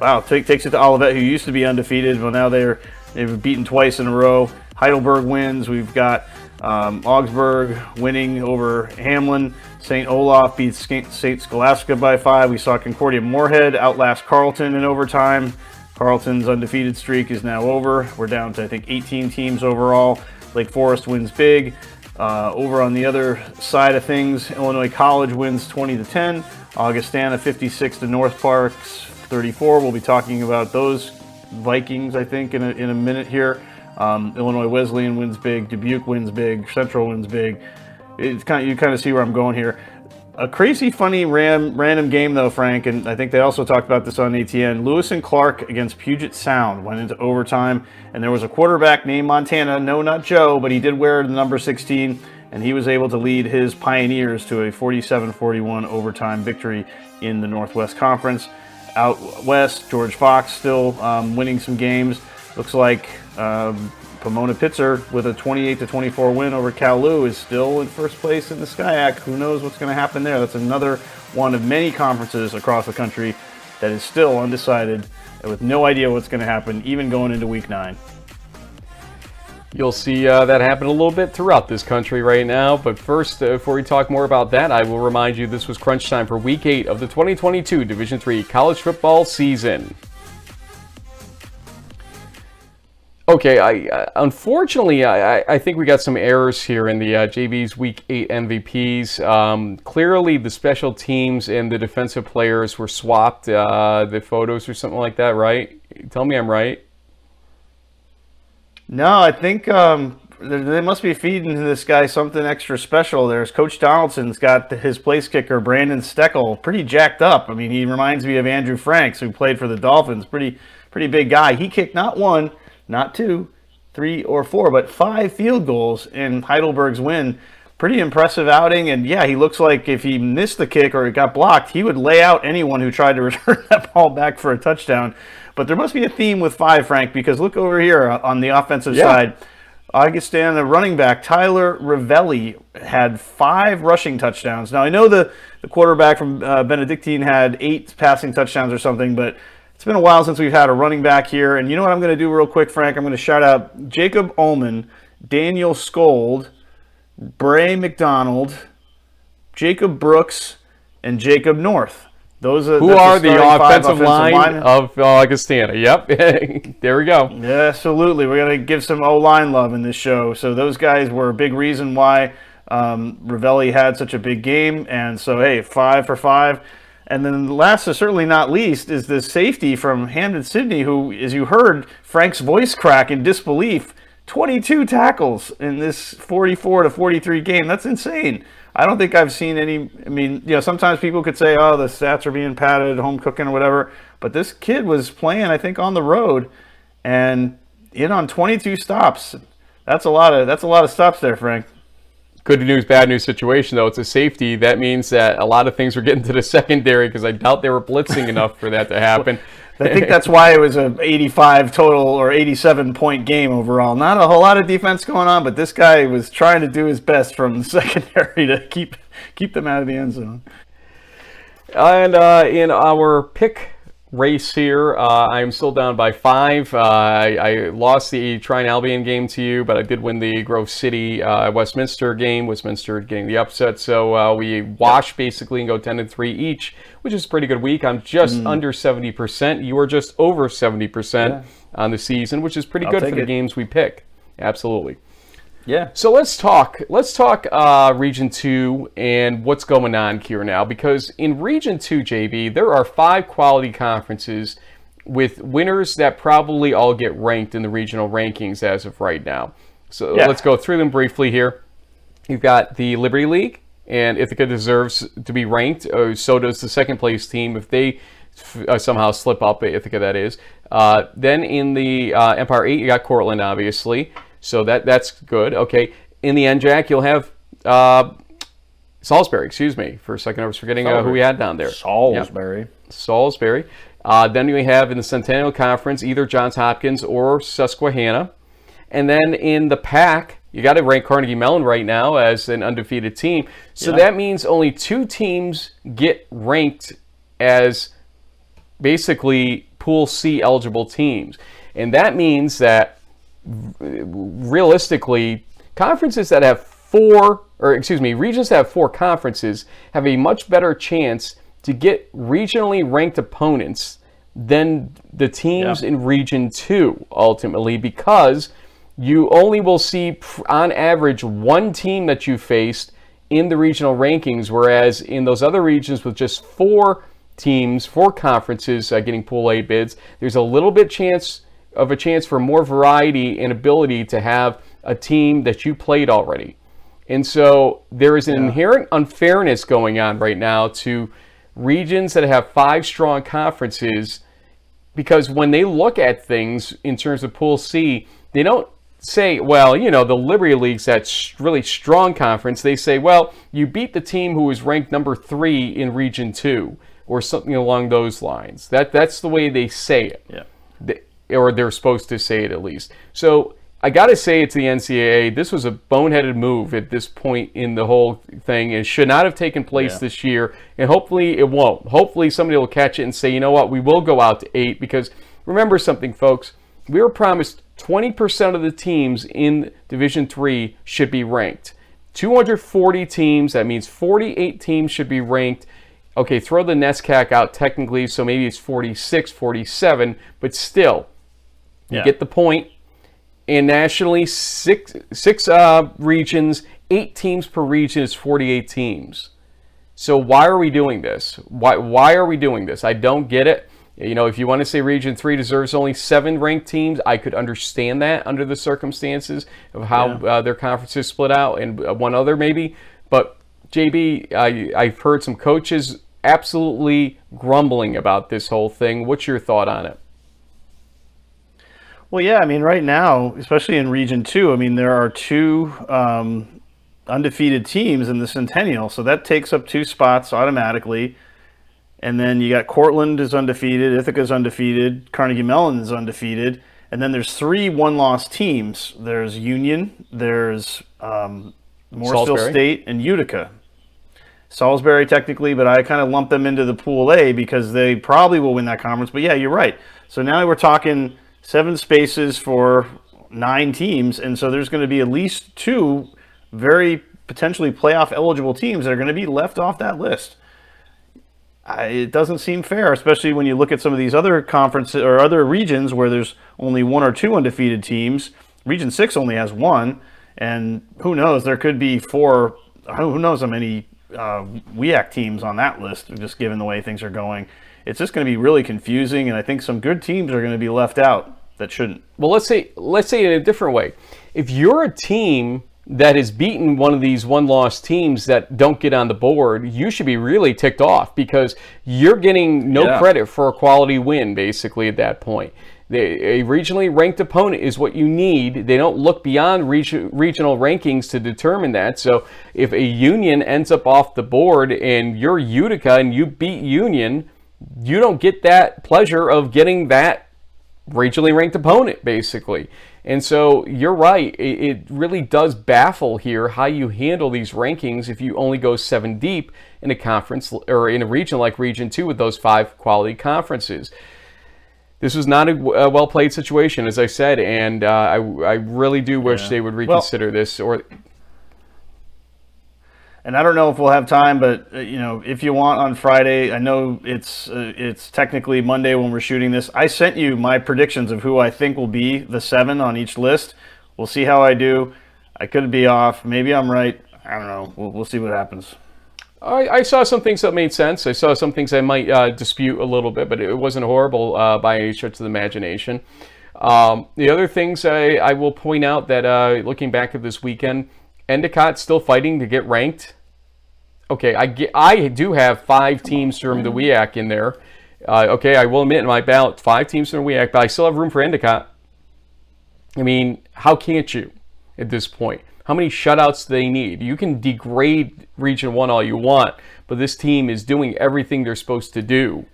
wow, take, takes it to Olivet, who used to be undefeated, but now they're they've beaten twice in a row. Heidelberg wins. We've got um, Augsburg winning over Hamline. St. Olaf beats St. Scholastica by five. We saw Concordia Moorhead outlast Carleton in overtime. Carleton's undefeated streak is now over. We're down to, I think, 18 teams overall. Lake Forest wins big. Uh, over on the other side of things, Illinois College wins 20 to 10. Augustana 56 to North Parks 34. We'll be talking about those Vikings, I think, in a, in a minute here. Um, Illinois Wesleyan wins big. Dubuque wins big. Central wins big. It's kind of, you kind of see where I'm going here. A crazy, funny, ram, random game though, Frank, and I think they also talked about this on ATN. Lewis and Clark against Puget Sound went into overtime, and there was a quarterback named Montana. No, not Joe, but he did wear the number 16, and he was able to lead his Pioneers to a 47-41 overtime victory in the Northwest Conference. Out west, George Fox still um, winning some games. Looks like um, Pomona Pitzer with a 28 to 24 win over Cal Lu is still in first place in the SCIAC. Who knows what's going to happen there? That's another one of many conferences across the country that is still undecided with no idea what's going to happen, even going into week nine. You'll see uh, that happen a little bit throughout this country right now. But first, uh, before we talk more about that, I will remind you this was crunch time for Week 8 of the 2022 Division III college football season. Okay, I unfortunately I, I think we got some errors here in the uh, JB's Week Eight MVPs. Um, clearly, the special teams and the defensive players were swapped. Uh, the photos or something like that, right? Tell me I'm right. No, I think um, they must be feeding this guy something extra special. There's Coach Donaldson's got his place kicker Brandon Steckel pretty jacked up. I mean, he reminds me of Andrew Franks, who played for the Dolphins. Pretty pretty big guy. He kicked not one not two, three, or four, but five field goals in Heidelberg's win. Pretty impressive outing, and yeah, he looks like if he missed the kick or it got blocked, he would lay out anyone who tried to <laughs> return that ball back for a touchdown. But there must be a theme with five, Frank, because look over here on the offensive yeah. side. Augustana running back Tyler Ravelli had five rushing touchdowns. Now I know the, the quarterback from uh, Benedictine had eight passing touchdowns or something, but been a while since we've had a running back here. And you know what I'm going to do real quick, Frank? I'm going to shout out Jacob Ullman, Daniel Scold, Bray McDonald, Jacob Brooks, and Jacob North. Those are Who are the starting offensive, line linemen. of uh, Augustana? Yep, <laughs> there we go. Yeah, absolutely. We're going to give some O line love in this show. So those guys were a big reason why um, Ravelli had such a big game. And so, hey, five for five. And then last, but certainly not least, is the safety from Hampden-Sydney, who, as you heard, Frank's voice crack in disbelief. 22 tackles in this 44 to 43 game. That's insane. I don't think I've seen any. I mean, you know, sometimes people could say, "Oh, the stats are being padded, home cooking or whatever," but this kid was playing, I think, on the road, and in on 22 stops. That's a lot of that's a lot of stops there, Frank. Good news, bad news situation though. It's a safety. That means that a lot of things were getting to the <laughs> secondary because I doubt they were blitzing enough for that to <laughs> happen. I think that's why it was a 85 total or 87 point game overall. Not a whole lot of defense going on, but this guy was trying to do his best from the <laughs> secondary to keep keep them out of the end zone. And uh, in our pick race here, uh, I'm still down by five. Uh, I, I, lost the Trine Albion game to you, but I did win the Grove City uh, Westminster game. Westminster getting the upset, so uh, we wash basically and go 10 and three each, which is a pretty good week. I'm just Mm. under 70%. You are just over 70% on the season, which is pretty I'll good for take the games we pick. Absolutely. Yeah. So let's talk. Let's talk uh, Region Two and what's going on here now. Because in Region Two, JB, there are five quality conferences with winners that probably all get ranked in the regional rankings as of right now. So Yeah. let's go through them briefly here. You've got the Liberty League, and Ithaca deserves to be ranked. Uh, so does the second place team if they f- uh, somehow slip up. Ithaca, that is. Uh, then in the uh, Empire Eight, you got Cortland, obviously. So that that's good. Okay. In the NJAC, you'll have uh, Salisbury. Excuse me for a second. I was forgetting uh, who we had down there. Salisbury. Salisbury. Uh, then we have in the Centennial Conference either Johns Hopkins or Susquehanna. And then in the PAC, you got to rank Carnegie Mellon right now as an undefeated team. So that means only two teams get ranked as basically Pool C eligible teams. And that means that realistically, conferences that have four, or excuse me, regions that have four conferences have a much better chance to get regionally ranked opponents than the teams Yeah. in Region 2 ultimately because you only will see on average one team that you faced in the regional rankings whereas in those other regions with just four teams four conferences uh, getting pool A bids there's a little bit chance of a chance for more variety and ability to have a team that you played already and so there is an inherent unfairness going on right now to regions that have five strong conferences because when they look at things in terms of Pool C, they don't say, well, you know, the Liberty League's that really strong conference. They say, well, you beat the team who was ranked number three in Region Two, or something along those lines. That that's the way they say it Yeah. Or they're supposed to say it at least. So I got to say it to the NCAA. This was a boneheaded move at this point in the whole thing. It should not have taken place Yeah. this year, and hopefully it won't. Hopefully somebody will catch it and say, you know what, we will go out to eight because remember something, folks. We were promised 20% of the teams in Division Three should be ranked. 240 teams. That means 48 teams should be ranked. Okay, throw the NESCAC out technically, so maybe it's 46, 47, but still, you Yeah. get the point. And nationally, six six uh, regions, eight teams per region is 48 teams. So why are we doing this? Why why are we doing this? I don't get it. You know, if you want to say Region Three deserves only seven ranked teams, I could understand that under the circumstances of how uh, their conferences split out, and uh, one other maybe. But JB, I, I've heard some coaches absolutely grumbling about this whole thing. What's your thought on it? Well, yeah, I mean, right now, especially in Region Two, I mean, there are two um, undefeated teams in the Centennial, so that takes up two spots automatically. And then you got Cortland is undefeated, Ithaca's undefeated, Carnegie Mellon is undefeated, and then there's three one-loss teams. There's Union, there's um, Morrisville Salisbury. State, and Utica. Salisbury technically, but I kind of lump them into the Pool A because they probably will win that conference. But yeah, you're right. So now we're talking seven spaces for nine teams, and so there's going to be at least two very potentially playoff eligible teams that are going to be left off that list. It doesn't seem fair, especially when you look at some of these other conferences or other regions where there's only one or two undefeated teams. Region six only has one, and who knows? There could be four. Who knows how many uh, WIAC teams on that list? Just given the way things are going, it's just going to be really confusing, and I think some good teams are going to be left out that shouldn't. Well, let's say let's say it in a different way. If you're a team that has beaten one of these one-loss teams that don't get on the board, you should be really ticked off because you're getting no Yeah. credit for a quality win basically at that point. A regionally ranked opponent is what you need. They don't look beyond regi- regional rankings to determine that. So if a Union ends up off the board and you're Utica and you beat Union, you don't get that pleasure of getting that regionally ranked opponent, basically. And so you're right. It, it really does baffle here how you handle these rankings if you only go seven deep in a conference or in a region like Region 2 with those five quality conferences. This was not a, a well played situation, as I said, and uh, I, I really do wish Yeah. they would reconsider this. Or And I don't know if we'll have time, but uh, you know, if you want on Friday, I know it's uh, it's technically Monday when we're shooting this. I sent you my predictions of who I think will be the seven on each list. We'll see how I do. I could be off. Maybe I'm right. I don't know. We'll, we'll see what happens. I, I saw some things that made sense. I saw some things I might uh, dispute a little bit, but it wasn't horrible uh, by any stretch of the imagination. Um, the other things I, I will point out that uh, looking back at this weekend, Endicott still fighting to get ranked. Okay, I get, I do have five teams from the WIAC in there. Uh, okay, I will admit in my ballot five teams from the WIAC, but I still have room for Endicott. I mean, how can't you at this point? How many shutouts do they need? You can degrade Region 1 all you want, but this team is doing everything they're supposed to do.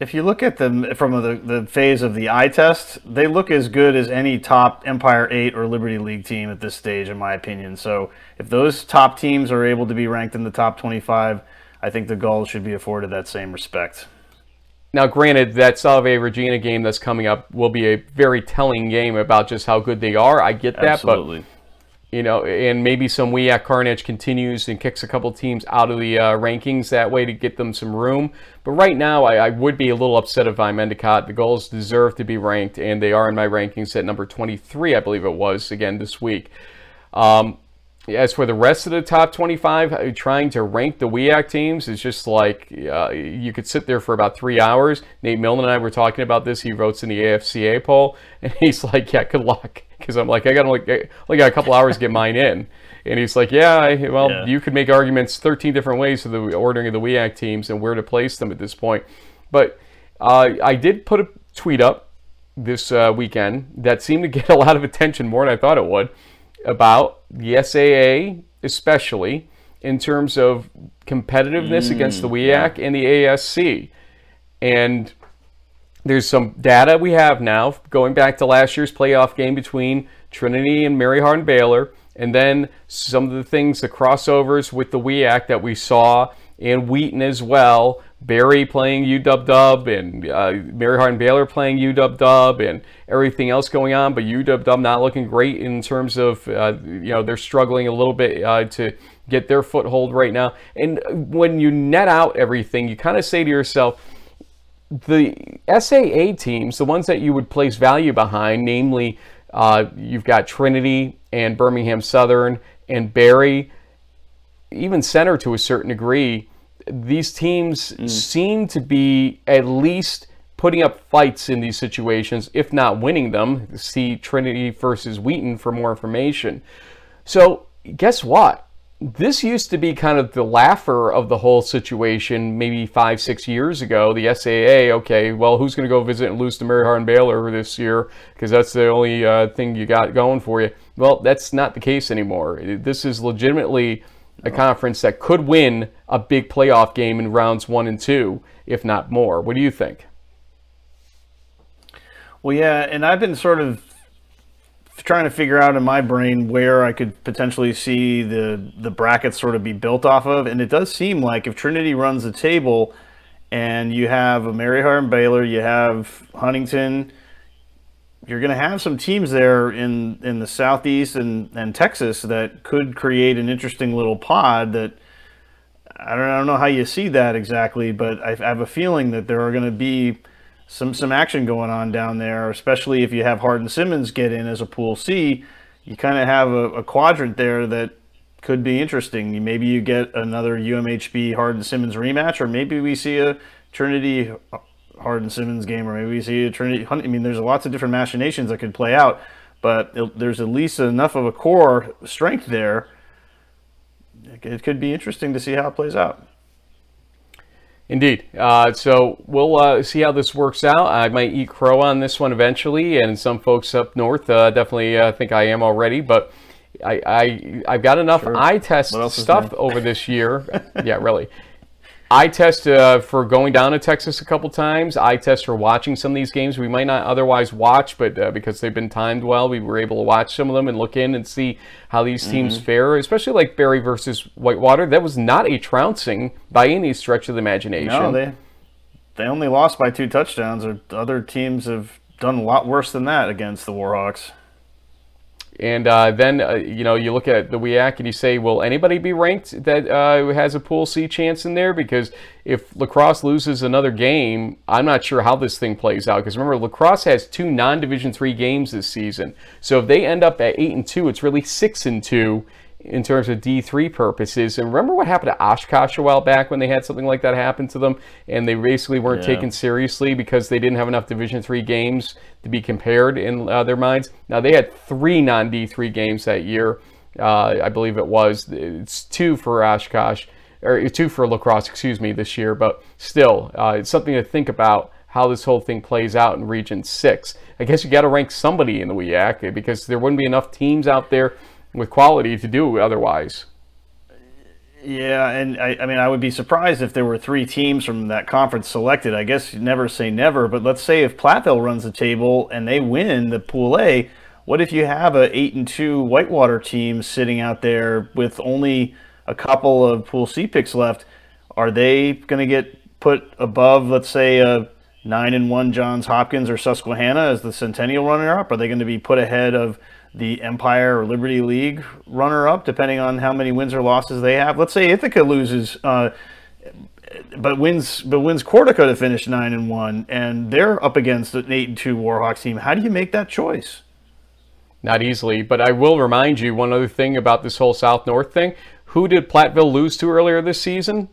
If you look at them from the, the phase of the eye test, they look as good as any top Empire 8 or Liberty League team at this stage, in my opinion. So if those top teams are able to be ranked in the top 25, I think the Gulls should be afforded that same respect. Now, granted, that Salve Regina game that's coming up will be a very telling game about just how good they are. I get that, Absolutely. but you know, and maybe some WIAC Carnage continues and kicks a couple teams out of the uh, rankings that way to get them some room. But right now, I, I would be a little upset if I'm Endicott. The Gulls deserve to be ranked, and they are in my rankings at number 23, I believe it was, again this week. Um, as for the rest of the top 25, uh, trying to rank the WIAC teams is just like uh, you could sit there for about three hours. Nate Milne and I were talking about this. He votes in the AFCA poll, <laughs> and he's like, "Yeah, good luck," because I'm like, "I got only, only got a couple hours to get mine in," and he's like, "Yeah, I, well, Yeah. you could make arguments 13 different ways for the ordering of the WIAC teams and where to place them at this point." But uh, I did put a tweet up this uh, weekend that seemed to get a lot of attention more than I thought it would about the SAA, especially in terms of competitiveness against the WEAC and the ASC. And there's some data we have now going back to last year's playoff game between Trinity and Mary Hardin Baylor, and then some of the things, the crossovers with the WIAC that we saw in Wheaton as well. Berry playing UW Dub and uh, Mary Hardin Baylor playing UW Dub and everything else going on, but UW Dub not looking great in terms of, uh, you know, they're struggling a little bit uh, to get their foothold right now. And when you net out everything, you kind of say to yourself, the SAA teams, the ones that you would place value behind, namely, uh, you've got Trinity and Birmingham Southern and Berry, even Centre to a certain degree. These teams seem to be at least putting up fights in these situations, if not winning them. See Trinity versus Wheaton for more information. So, guess what? This used to be kind of the laugher of the whole situation maybe five, six years ago. The SAA, okay, well, who's going to go visit and lose to Mary Hardin Baylor this year? Because that's the only uh, thing you got going for you. Well, that's not the case anymore. This is legitimately a conference that could win a big playoff game in rounds one and two, if not more. What do you think? Well, yeah, and I've been sort of trying to figure out in my brain where I could potentially see the the brackets sort of be built off of, and it does seem like if Trinity runs the table, and you have a Mary Hardin Baylor, you have Huntingdon, you're going to have some teams there in in the southeast and and Texas that could create an interesting little pod that. I don't, I don't know how you see that exactly, but I have a feeling that there are going to be some some action going on down there, especially if you have Hardin Simmons get in as a Pool C. You kind of have a, a quadrant there that could be interesting. Maybe you get another UMHB Hardin Simmons rematch, or maybe we see a Trinity Hardin Simmons game, or maybe we see a Trinity. I mean, there's lots of different machinations that could play out, but it, there's at least enough of a core strength there. It could be interesting to see how it plays out. Indeed. Uh, so we'll uh, see how this works out. I might eat crow on this one eventually, and some folks up north uh, definitely uh, think I am already, but. I, I I've got enough sure. eye test stuff over this year. <laughs> yeah, really. Eye test uh, for going down to Texas a couple times. Eye test for watching some of these games we might not otherwise watch, but uh, because they've been timed well, we were able to watch some of them and look in and see how these teams mm-hmm. fare. Especially like Berry versus Whitewater. That was not a trouncing by any stretch of the imagination. No, they they only lost by two touchdowns. Or other teams have done a lot worse than that against the Warhawks. And uh, then, uh, you know, you look at the WIAC and you say, will anybody be ranked that uh, has a Pool C chance in there? Because if La Crosse loses another game, I'm not sure how this thing plays out. Because remember, La Crosse has two non-Division three games this season. So if they end up at 8 and 2, it's really 6 and 2 in terms of D3 purposes. And remember what happened to Oshkosh a while back when they had something like that happen to them and they basically weren't yeah. taken seriously because they didn't have enough Division 3 games to be compared in uh, their minds. Now they had three non-D3 games that year. Uh, I believe it was. It's two for Oshkosh or two for La Crosse, excuse me, this year, but still, uh, it's something to think about how this whole thing plays out in Region 6. I guess you got to rank somebody in the WIAC because there wouldn't be enough teams out there with quality to do otherwise. Yeah, and I, I, mean, I would be surprised if there were three teams from that conference selected. I guess you never say never, but let's say if Platteville runs the table and they win the Pool A, what if you have a eight and two Whitewater team sitting out there with only a couple of Pool C picks left? Are they going to get put above, let's say, a nine and one Johns Hopkins or Susquehanna as the Centennial runner up? Are they going to be put ahead of the Empire or Liberty League runner up, depending on how many wins or losses they have. Let's say Ithaca loses, uh, but wins but wins Cortaca to finish nine and one, and they're up against an eight and two Warhawks team. How do you make that choice? Not easily, but I will remind you one other thing about this whole South North thing. Who did Platteville lose to earlier this season?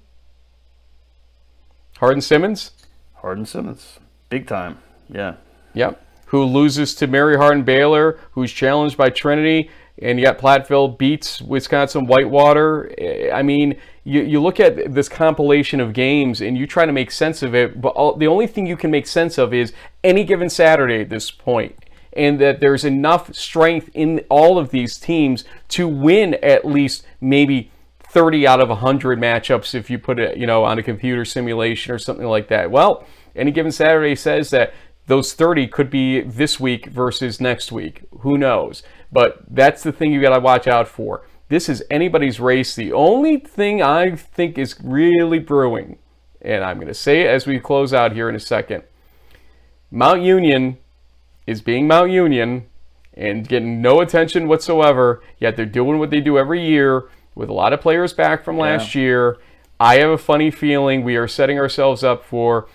Hardin Simmons. Hardin Simmons, big time. Yeah. Yep who loses to Mary Hardin Baylor, who's challenged by Trinity, and yet Platteville beats Wisconsin Whitewater. I mean, you, you look at this compilation of games and you try to make sense of it, but all, the only thing you can make sense of is any given Saturday at this point, and that there's enough strength in all of these teams to win at least maybe 30 out of 100 matchups if you put it, you know, on a computer simulation or something like that. Well, any given Saturday says that those 30 could be this week versus next week. Who knows? But that's the thing you got to watch out for. This is anybody's race. The only thing I think is really brewing, and I'm going to say it as we close out here in a second Mount Union is being Mount Union and getting no attention whatsoever, yet they're doing what they do every year with a lot of players back from last yeah. year. I have a funny feeling we are setting ourselves up for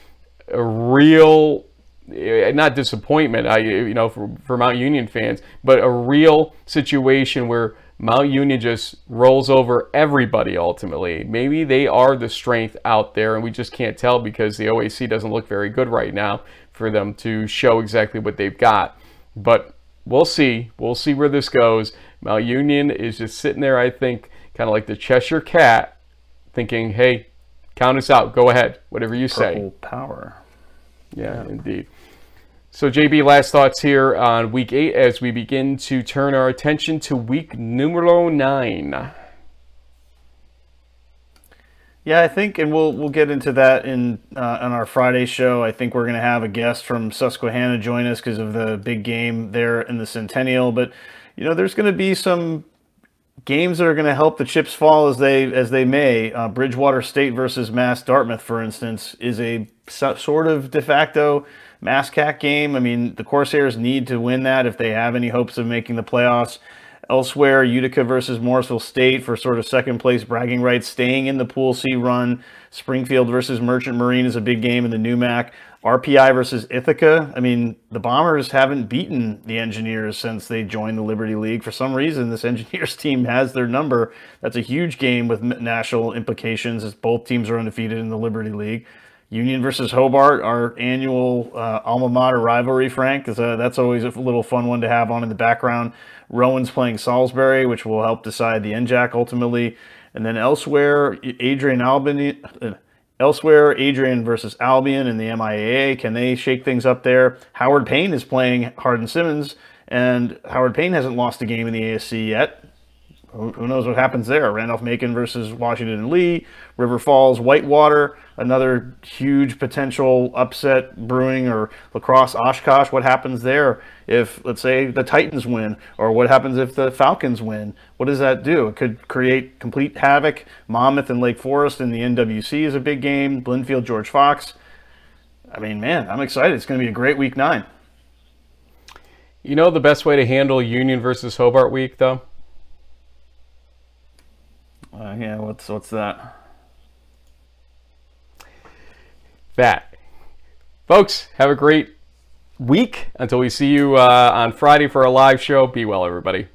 a real Eh, not disappointment, I eh, you know for, for Mount Union fans, but a real situation where Mount Union just rolls over everybody ultimately. Maybe they are the strength out there, and we just can't tell because the OAC doesn't look very good right now for them to show exactly what they've got. But we'll see. We'll see where this goes. Mount Union is just sitting there, I think, kind of like the Cheshire Cat, thinking, hey, count us out. Go ahead. Whatever you say. Purple power. Yeah, yeah, indeed. So, JB, last thoughts here on week eight as we begin to turn our attention to week numero nine. Yeah, I think, and we'll we'll get into that in uh, on our Friday show. I think we're going to have a guest from Susquehanna join us because of the big game there in the Centennial. But you know, there's going to be some games that are going to help the chips fall as they as they may. Uh, Bridgewater State versus Mass Dartmouth, for instance, is a sort of de facto MASCAC game. I mean, the Corsairs need to win that if they have any hopes of making the playoffs. Elsewhere, Utica versus Morrisville State for sort of second place bragging rights, staying in the Pool C run. Springfield versus Merchant Marine is a big game in the NEWMAC. RPI versus Ithaca. I mean, the Bombers haven't beaten the Engineers since they joined the Liberty League. For some reason, this <laughs> Engineers team has their number. That's a huge game with national implications as both teams are undefeated in the Liberty League. Union versus Hobart, our annual uh, alma mater rivalry, Frank. Uh, that's always a little fun one to have on in the background. Rowan's playing Salisbury, which will help decide the NJAC ultimately. And then elsewhere, Adrian Albany. Uh, elsewhere, Adrian versus Albion in the MIAA. Can they shake things up there? Howard Payne is playing Hardin Simmons, and Howard Payne hasn't lost a game in the ASC yet who knows what happens there? Randolph Macon versus Washington and Lee, River Falls, Whitewater, another huge potential upset brewing, or La Crosse, Oshkosh. What happens there if, let's say, the Titans win, or what happens if the Falcons win? What does that do? It could create complete havoc. Monmouth and Lake Forest in the NWC is a big game. Blinfield, George Fox. I mean, man, I'm excited. It's going to be a great week nine. You know the best way to handle Union versus Hobart week, though? Uh, yeah, what's what's that? That. Folks, have a great week. Until we see you uh, on Friday for a live show, be well, everybody.